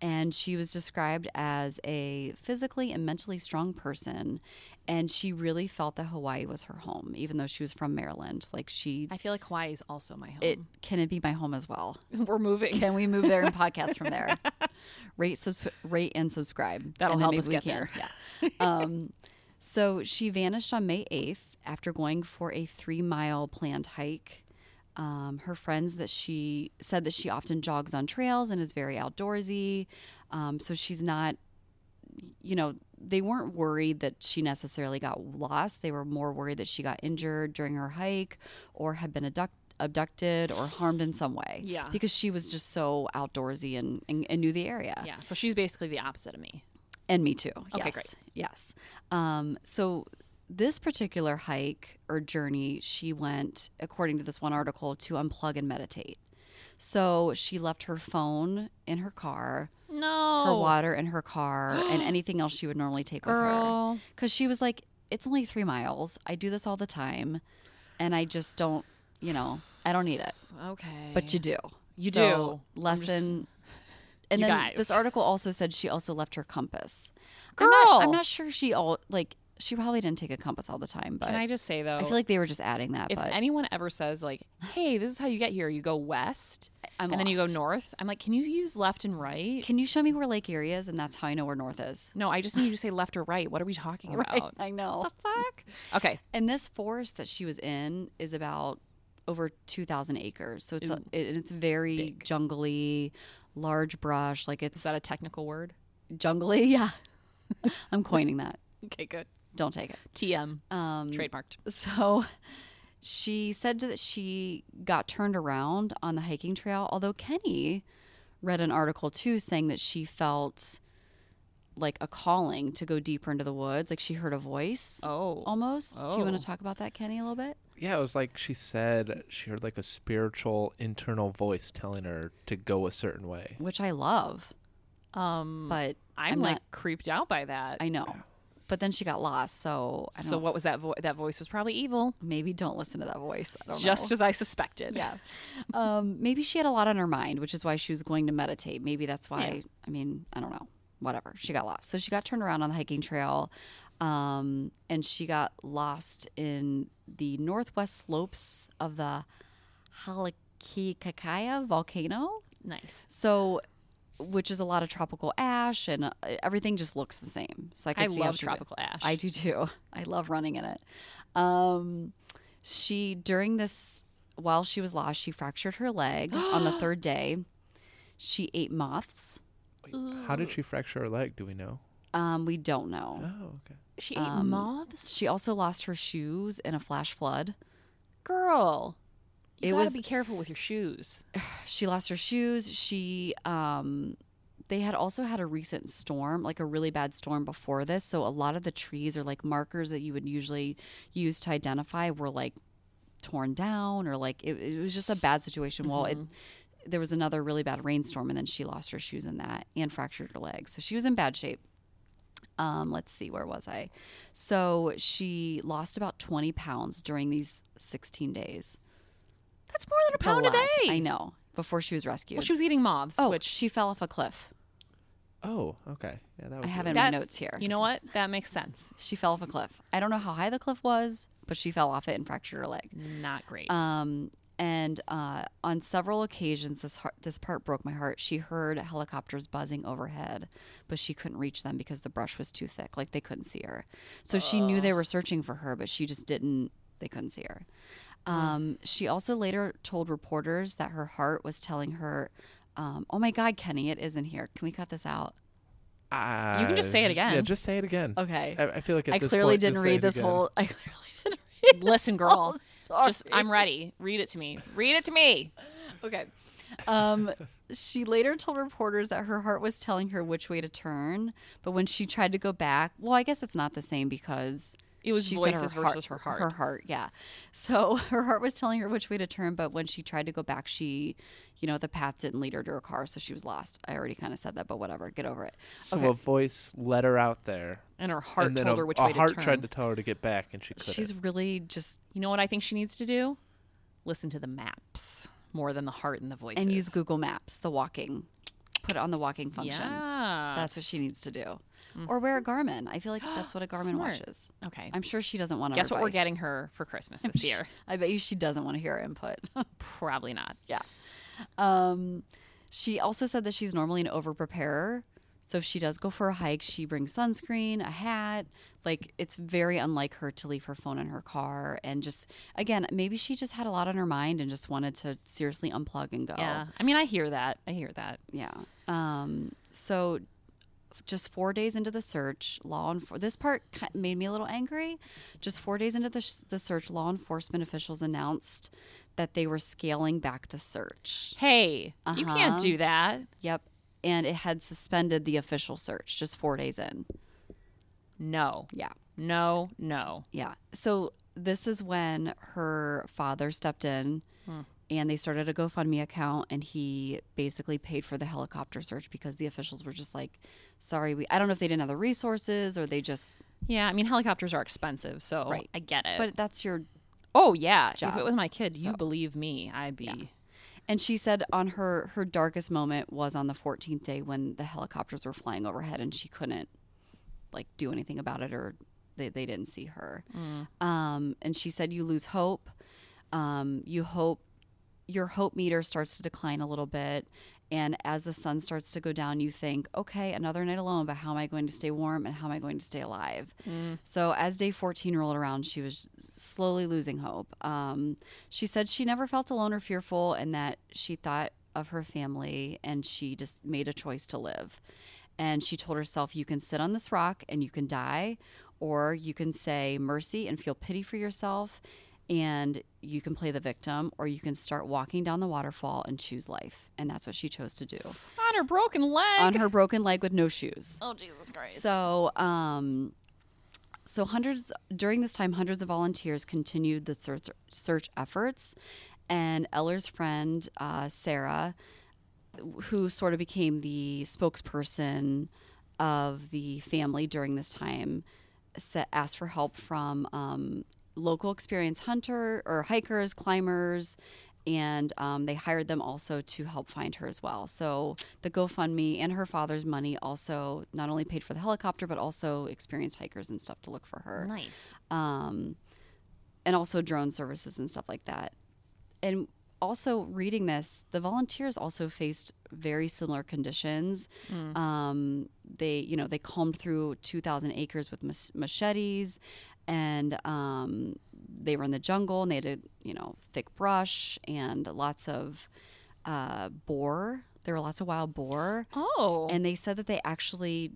And she was described as a physically and mentally strong person. And she really felt that Hawaii was her home, even though she was from Maryland. Like she, I feel like Hawaii is also my home. it can it be my home as well? We're moving. Can we move there and podcast from there? rate, subs- rate, and subscribe. That'll and help us get can- there. Yeah. Um, so she vanished on May 8th after going for a three mile planned hike. Um, her friends that she said that she often jogs on trails and is very outdoorsy. Um, so she's not, you know, they weren't worried that she necessarily got lost. They were more worried that she got injured during her hike or had been abduct- abducted or harmed in some way. Yeah. Because she was just so outdoorsy and, and, and knew the area. yeah, so she's basically the opposite of me. And me too. Okay, yes. great. Yes. Um, so this particular hike or journey, she went, according to this one article, to unplug and meditate. So she left her phone in her car, No. her water in her car, and anything else she would normally take with her. Because she was like, it's only three miles. I do this all the time. And I just don't, you know, I don't need it. Okay. But you do. You So, do. Lesson. And You then guys. this article also said she also left her compass. Girl. I'm not, I'm not sure she all like she probably didn't take a compass all the time, but Can I just say though? I feel like they were just adding that. if but anyone ever says like, "Hey, this is how you get here," you go west, I'm and then you go north. I'm like, "Can you use left and right?" can you show me where Lake Erie is? And that's how I know where north is. No, I just need you to say left or right. What are we talking about? I know. Fuck. Okay. And this forest that she was in is about over 2,000 acres. So it's a, it, it's very jungly, large brush. Like it's Is that a technical word? jungly. Yeah, I'm coining that. Okay, good. Don't take it. TM Um, trademarked. So she said that she got turned around on the hiking trail, although Kenny read an article too saying that she felt like a calling to go deeper into the woods. Like she heard a voice Oh, almost. Do you want Oh. to talk about that, Kenny, a little bit? Yeah, it was like she said she heard like a spiritual internal voice telling her to go a certain way. Which I love, um, but I'm, I'm like not- creeped out by that. I know. But then she got lost, so I don't so what was that? Vo- that voice was probably evil, maybe don't listen to that voice. I don't just know. as I suspected. yeah. Um, maybe she had a lot on her mind, which is why she was going to meditate. Maybe that's why. Yeah. I mean, I don't know. Whatever. She got lost. So she got turned around on the hiking trail, um, and she got lost in the northwest slopes of the Halakikakaya volcano. Nice. So, which is a lot of tropical ash, and uh, everything just looks the same. So I, I love she did- tropical ash. I do too. I love running in it. Um, she during this while she was lost, she fractured her leg on the third day. She ate moths. How did she fracture her leg? Do we know? Um, we don't know. Oh, okay. She ate Um, moths. She also lost her shoes in a flash flood. Girl, you It gotta was- be careful with your shoes. She lost her shoes. She um they had also had a recent storm, like a really bad storm before this. So a lot of the trees or like markers that you would usually use to identify were like torn down or like it, it was just a bad situation. Well, it there was another really bad rainstorm and then she lost her shoes in that and fractured her leg. So she was in bad shape. Um, let's see, where was I? So she lost about 20 pounds during these 16 days. That's more than a It's pound a lot. day. I know. Before she was rescued. Well, she was eating moths, Oh, which she fell off a cliff. Oh, okay. Yeah, that would I have it. in my notes here. you know what? That makes sense. she fell off a cliff. I don't know how high the cliff was, but she fell off it and fractured her leg. Not great. Um, and uh, on several occasions, this heart, this part broke my heart. She heard helicopters buzzing overhead, but she couldn't reach them because the brush was too thick. Like they couldn't see her. So she knew they were searching for her, but she just didn't. They couldn't see her. Um, She also later told reporters that her heart was telling her, um, "Oh my God, Kenny, it isn't here. Can we cut this out?" You can just say it again. Yeah, just say it again. Okay. I, I feel like I clearly point, didn't read this again. whole. I clearly didn't read Listen, girl. Just. I'm ready. Read it to me. Read it to me. Okay. Um, she later told reporters that her heart was telling her which way to turn, but when she tried to go back, well, I guess it's not the same because It was she said voices versus her heart. Her heart, yeah. So her heart was telling her which way to turn, but when she tried to go back, she, you know, the path didn't lead her to her car, so she was lost. I already kind of said that, but whatever. Get over it. So Okay. a voice led her out there, And her heart and told a, her which way to turn. tried to tell her to get back, and she couldn't. She's really just You know what I think she needs to do? Listen to the maps more than the heart and the voices. and use Google Maps, the walking, put it on the walking function. Yeah, That's what she needs to do. Or wear a Garmin. I feel like that's what a Garmin Smart. watches. Okay. I'm sure she doesn't want to. Guess what we're getting her for Christmas this year? I bet you she doesn't want to hear our input. Probably not. yeah. Um, she also said that she's normally an over preparer. So if she does go for a hike, she brings sunscreen, a hat. Like it's very unlike her to leave her phone in her car. And just again, maybe she just had a lot on her mind and just wanted to seriously unplug and go. Yeah. I mean, I hear that. I hear that. Yeah. Um, so just four days into the search, law enfor- this part made me a little angry. Just four days into the, sh- the search, law enforcement officials announced that they were scaling back the search. Hey, you can't Uh-huh. do that. Yep. And it had suspended the official search just four days in. No. Yeah. No. No. Yeah. So this is when her father stepped in and they started a GoFundMe account and he basically paid for the helicopter search because the officials were just like, sorry, we I don't know if they didn't have the resources or they just Yeah. I mean, helicopters are expensive, so Right. I get it. but that's your oh yeah, job. if it was my kid, you believe me, I'd be. and she said on her her darkest moment was on the 14th day when the helicopters were flying overhead and she couldn't like do anything about it or they, they didn't see her um, and she said you lose hope um, you hope your hope meter starts to decline a little bit. And as the sun starts to go down you think okay another night alone but how am i going to stay warm and how am i going to stay alive? So as day 14 rolled around she was slowly losing hope. Um, she said she never felt alone or fearful and that she thought of her family and she just made a choice to live. And she told herself, You can sit on this rock and you can die, or you can say mercy and feel pity for yourself and you can play the victim, or you can start walking down the waterfall and choose life. And that's what she chose to do On her broken leg. on her broken leg with no shoes. oh Jesus Christ. So, um, so hundreds during this time, hundreds of volunteers continued the search search efforts, and Eller's friend uh, Sarah, who sort of became the spokesperson of the family during this time, asked for help from um, local experienced hunter or hikers, climbers, and um, they hired them also to help find her as well. So the GoFundMe and her father's money also not only paid for the helicopter, but also experienced hikers and stuff to look for her nice. um, and also drone services and stuff like that. And also reading this, the volunteers also faced very similar conditions. Um, they, you know, they combed through 2,000 acres with mach- machetes, and um, they were in the jungle, and they had, a, you know, thick brush and lots of uh, boar. There were lots of wild boar. Oh. And they said that they actually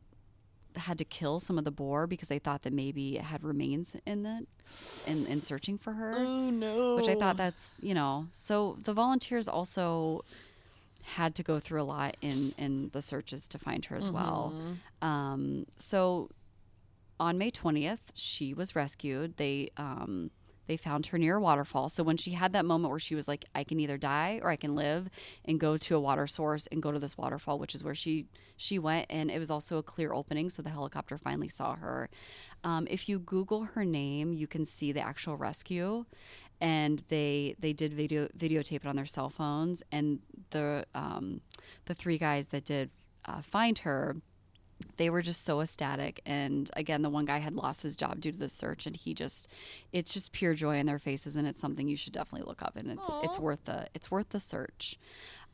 had to kill some of the boar because they thought that maybe it had remains in it in, in searching for her. oh no. Which I thought that's, you know, so the volunteers also had to go through a lot in, in the searches to find her as well. Um, so on May 20th, she was rescued. They, um, they found her near a waterfall. So when she had that moment where she was like, I can either die or I can live and go to a water source and go to this waterfall, which is where she she went. And it was also a clear opening, so the helicopter finally saw her. Um, if you Google her name, you can see the actual rescue, and they they did video videotape it on their cell phones. And the um, the three guys that did uh, find her they were just so ecstatic. And again the one guy had lost his job due to the search and he just it's just pure joy in their faces and it's something you should definitely look up and it's it's worth the it's worth the search.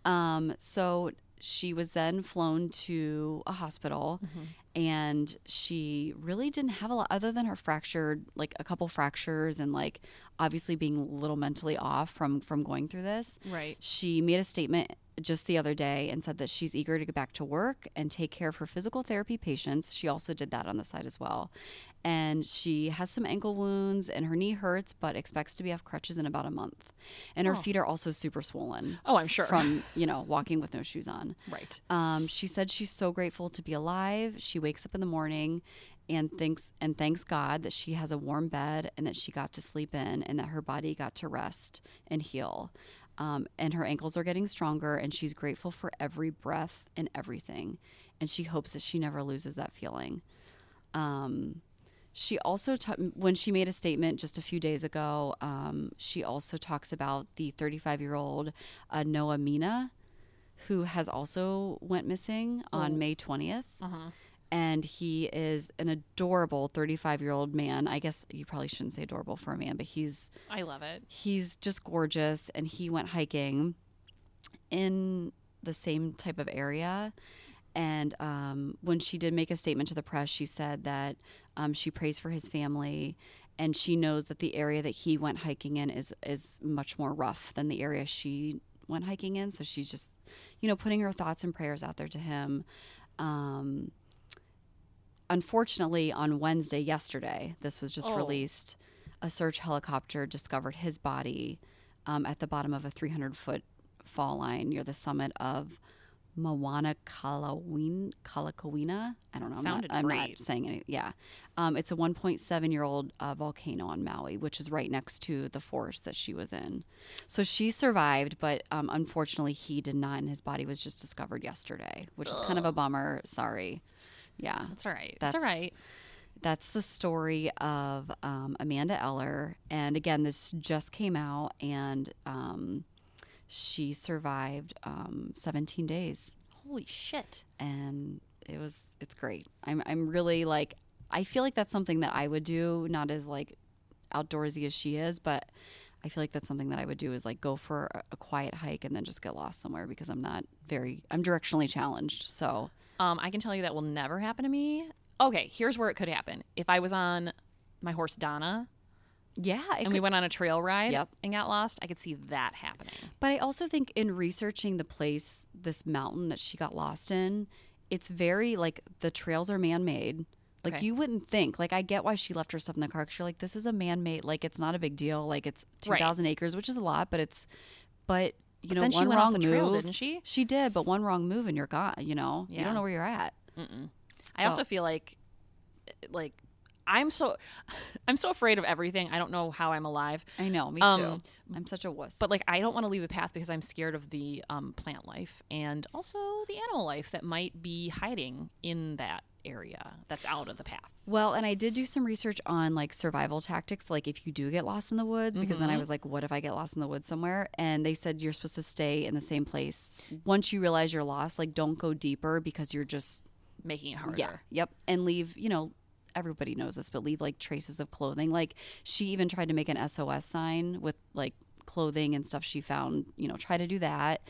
Um so she was then flown to a hospital mm-hmm. and she really didn't have a lot other than her fractured like a couple fractures and like obviously being a little mentally off from from going through this Right. she made a statement just the other day and said that she's eager to get back to work and take care of her physical therapy patients. She also did that on the side as well. And she has some ankle wounds and her knee hurts, but expects to be off crutches in about a month. And her feet are also super swollen Oh, I'm sure. from, you know, walking with no shoes on. right. Um, she said she's so grateful to be alive. She wakes up in the morning and thinks and thanks God that she has a warm bed and that she got to sleep in and that her body got to rest and heal. Um, and her ankles are getting stronger and she's grateful for every breath and everything. And she hopes that she never loses that feeling. Um, she also, ta- when she made a statement just a few days ago, um, she also talks about the 35 year old uh, Noah Mina, who has also went missing on May 20th. And he is an adorable 35 year old man. I guess you probably shouldn't say adorable for a man, but he's I love it. he's just gorgeous and he went hiking in the same type of area and um, when she did make a statement to the press she said that um, she prays for his family and she knows that the area that he went hiking in is is much more rough than the area she went hiking in. So she's just you know putting her thoughts and prayers out there to him. Um, unfortunately on wednesday yesterday this was just Oh. released. A search helicopter discovered his body um, at the bottom of a 300 foot fall line near the summit of Mawana Kalawin Kalakawina. I don't know. I'm, not, I'm not saying any. Yeah, um, it's a 1.7 year old uh, volcano on Maui, which is right next to the forest that she was in. So she survived, but um, unfortunately he did not, and his body was just discovered yesterday, which is kind of a bummer. Sorry. Yeah, That's all right. That's all right. that's the story of um, Amanda Eller. And again, this just came out, and um, she survived um, 17 days, Holy shit. and it was it's great. I'm I'm really like I feel like that's something that I would do, not as like outdoorsy as she is, but. I feel like that's something that I would do is like go for a, a quiet hike and then just get lost somewhere because I'm not very I'm directionally challenged. So Um, I can tell you that will never happen to me. Okay, here's where it could happen. If I was on my horse Donna, Yeah, and we went on a trail ride Yep. and got lost, I could see that happening. But I also think in researching the place, this mountain that she got lost in, it's very like the trails are man made. Like Okay. you wouldn't think. Like I get why she left her stuff in the car because you're like, this is a man made. Like it's not a big deal. Like it's two thousand Right. acres, which is a lot, but it's, but you know, then she one wrong the trail, didn't she? She did, but one wrong move and you're gone. You know, you don't know where you're at. I also feel like like I'm so I'm so afraid of everything. I don't know how I'm alive. I know, me too. Um, I'm such a wuss. But like I don't want to leave the path because I'm scared of the um, plant life and also the animal life that might be hiding in that area that's out of the path. Well, and I did do some research on like survival tactics, like if you do get lost in the woods, because then I was like, what if I get lost in the woods somewhere? And they said you're supposed to stay in the same place. Once you realize you're lost, like don't go deeper because you're just, Making it harder. yeah, yep. And leave, you know, everybody knows this, but leave like traces of clothing. Like she even tried to make an SOS sign with like clothing and stuff she found, you know, try to do that.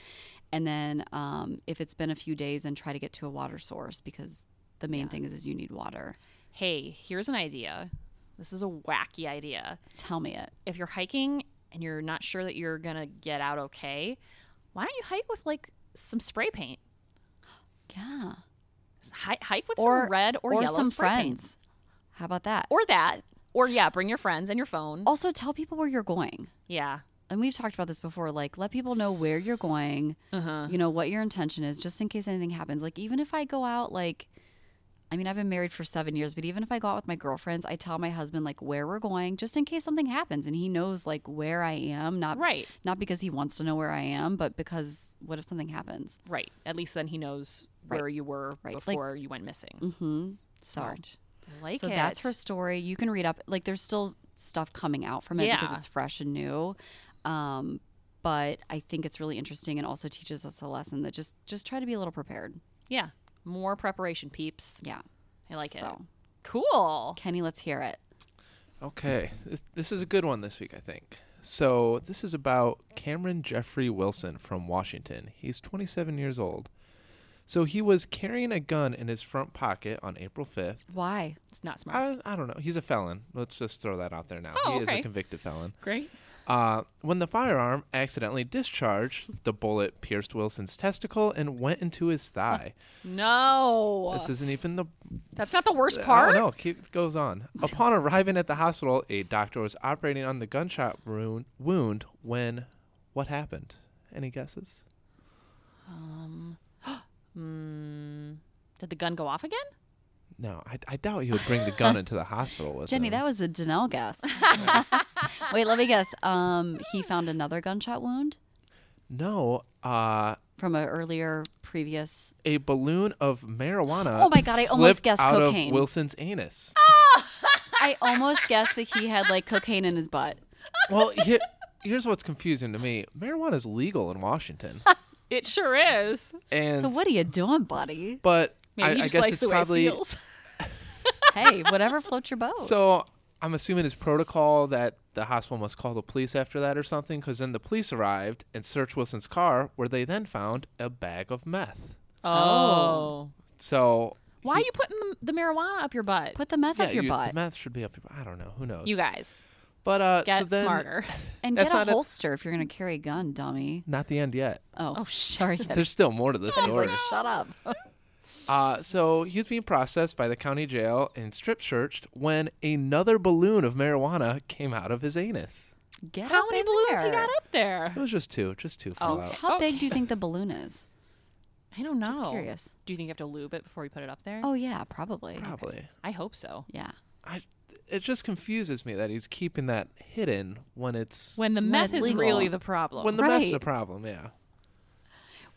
And then um, if it's been a few days, then try to get to a water source because the main thing is, is you need water. Hey, here's an idea. This is a wacky idea. Tell me it. If you're hiking and you're not sure that you're going to get out okay, why don't you hike with like some spray paint? Yeah. Hi- hike with Or some red or, or yellow some spray paint. How about that? Or that. Or yeah, bring your friends and your phone. also tell people where you're going. Yeah. And we've talked about this before. Like, let people know where you're going. Uh-huh. You know what your intention is, just in case anything happens. Like, even if I go out, like, I mean, I've been married for seven years, but even if I go out with my girlfriends, I tell my husband like where we're going, just in case something happens, and he knows like where I am. Not Right. Not because he wants to know where I am, but because what if something happens? Right. At least then he knows Right. where you were Right. Like- before you went missing. Mm-hmm. So. Smart. I like so it. that's her story. You can read up. Like there's still stuff coming out from it because it's fresh and new. Um, but I think it's really interesting and also teaches us a lesson that just just try to be a little prepared. Yeah. More preparation, peeps. Yeah. I like it. So Cool. Kenny, let's hear it. Okay, this, this is a good one this week, I think. So this is about Cameron Jeffrey Wilson from Washington. He's 27 years old. So he was carrying a gun in his front pocket on April 5th. Why? It's not smart. I don't, I don't know. He's a felon. Let's just throw that out there now. Oh, he is a convicted felon. Great. Uh, when the firearm accidentally discharged, the bullet pierced Wilson's testicle and went into his thigh. No. This isn't even the that's not the worst part. no, it goes on. Upon arriving at the hospital, a doctor was operating on the gunshot wound, wound when what happened? Any guesses? Mm, did the gun go off again? No, I, I doubt he would bring the gun into the hospital with Jenny, him. that was a Danelle guess. Wait, let me guess. Um, he found another gunshot wound no, uh, from an earlier previous. a balloon of marijuana. Oh my God, I almost slipped guessed out cocaine. of Wilson's anus. I almost guessed that he had like cocaine in his butt. well, here, here's what's confusing to me: marijuana is legal in Washington, It sure is. and So what are you doing, buddy? But Maybe I, he I just guess likes it's the way probably it feels. hey, whatever floats your boat. So I'm assuming it's protocol that the hospital must call the police after that or something, because then the police arrived and searched Wilson's car, where they then found a bag of meth. Oh. So Why are you putting the, the marijuana up your butt? Put the meth yeah, up your you- butt the meth should be up your. I don't know. Who knows? you guys but uh, get so then, smarter. and get a not a- holster if you're gonna carry a gun, dummy. Not the end yet. Oh, Oh, sorry. There's still more to the story. like, shut up. Uh, so he was being processed by the county jail and strip searched when another balloon of marijuana came out of his anus. Get How many in balloons he got up there? It was just two, just two Oh, out. How big do you think the balloon is? I don't know. Just curious. Do you think you have to lube it before you put it up there? Oh yeah, probably. Probably. I hope so. Yeah. I, it just confuses me that he's keeping that hidden when it's When the meth it's is legal. really the problem. when the meth's a problem. Yeah.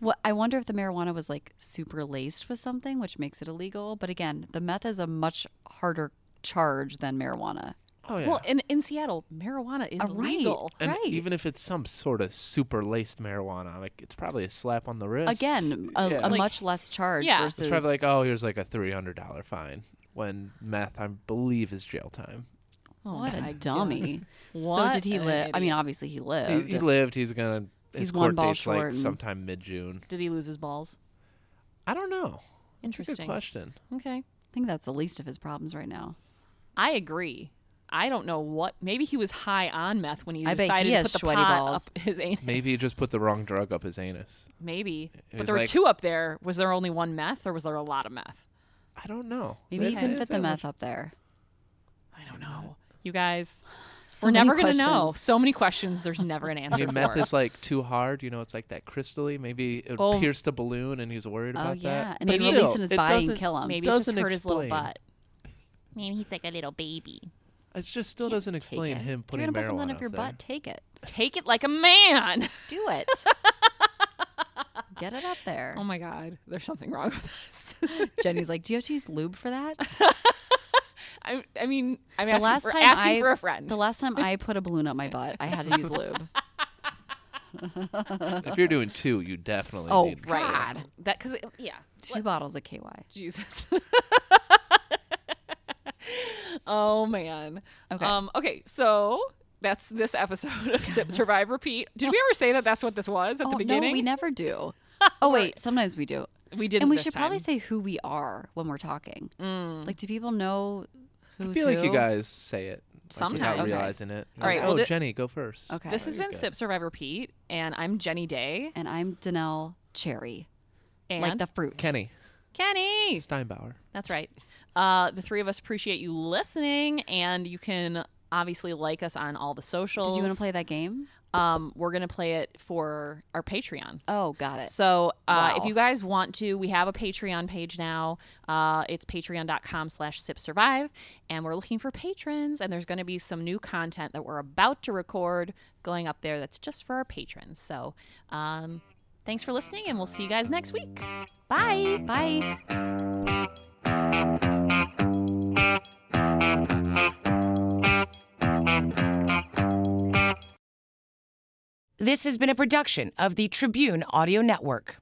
What I wonder if the marijuana was like super laced with something, which makes it illegal. But again, the meth is a much harder charge than marijuana. Oh yeah. Well, in, in Seattle, marijuana is Uh, right. legal. and right. even if it's some sort of super laced marijuana, like it's probably a slap on the wrist. Again, a, Yeah. a Like- much less charge Yeah. versus it's probably like, oh, here's like a three hundred dollar fine. When meth, I believe, is jail time. Oh what a God. dummy. so did he live? I mean, obviously he He, lived. he lived. He's gonna. His He's court one ball date's short like and- sometime mid June. Did he lose his balls? I don't know. That's a good Interesting. question. Okay. I think that's the least of his problems right now. I agree. I don't know what. Maybe he was high on meth when he I bet he decided has to put the sweaty pot balls. up his anus. Maybe he just put the wrong drug up his anus. Maybe. It But was there were like- two up there. Was there only one meth, or was there a lot of meth? I don't know. Maybe It- you couldn't it's fit the meth much- up there. I don't know. You guys, So we're never gonna know. So many questions. There's never an I answer mean, meth is like too hard. You know, it's like that crystally. Maybe it would Oh. pierce the balloon, and he's worried Oh about yeah, that. and But then release still, in his body and kill him. Maybe it just doesn't hurt his little butt. Maybe he's like a little baby. It just still Can't doesn't take explain it. him If putting You're gonna put marijuana something up up your there. butt. Take it. Take it like a man. Do it. Get it up there. Oh my God, there's something wrong with this. Jenny's like, do you have to use lube for that? I, I mean, I'm The asking, last for, time asking I for a friend. the last time I put a balloon up my butt, I had to use lube. if you're doing two, you definitely Oh, need right. That because yeah, Two bottles of KY. Jesus. oh man. Okay. Um. Okay. So that's this episode of Sip Survive Repeat. Did we ever say that that's what this was at oh, the beginning? No, we never do. Oh wait, sometimes we do. We did. and we should probably say who we are when we're talking. Mm. Like, do people know who's I feel like you guys say it like, Sometimes. without Okay. realizing it. All right, Like, well, oh, thi- Jenny, go first. Okay. This has been good. Sip Survive Repeat, and I'm Jenny Day. and I'm Danelle Cherry, And like the fruit. Kenny Kenny. Steinbauer. That's right. Uh, the three of us appreciate you listening, and you can obviously like us on all the socials. Did you want to play that game? Um, we're gonna play it for our Patreon. Oh, got it. So uh, if you guys want to, we have a Patreon page now. Uh, it's patreon.com slash sipsurvive. And we're looking for patrons. And there's going to be some new content that we're about to record going up there that's just for our patrons. So um, thanks for listening, and we'll see you guys next week. Bye. Bye. This has been a production of the Tribune Audio Network.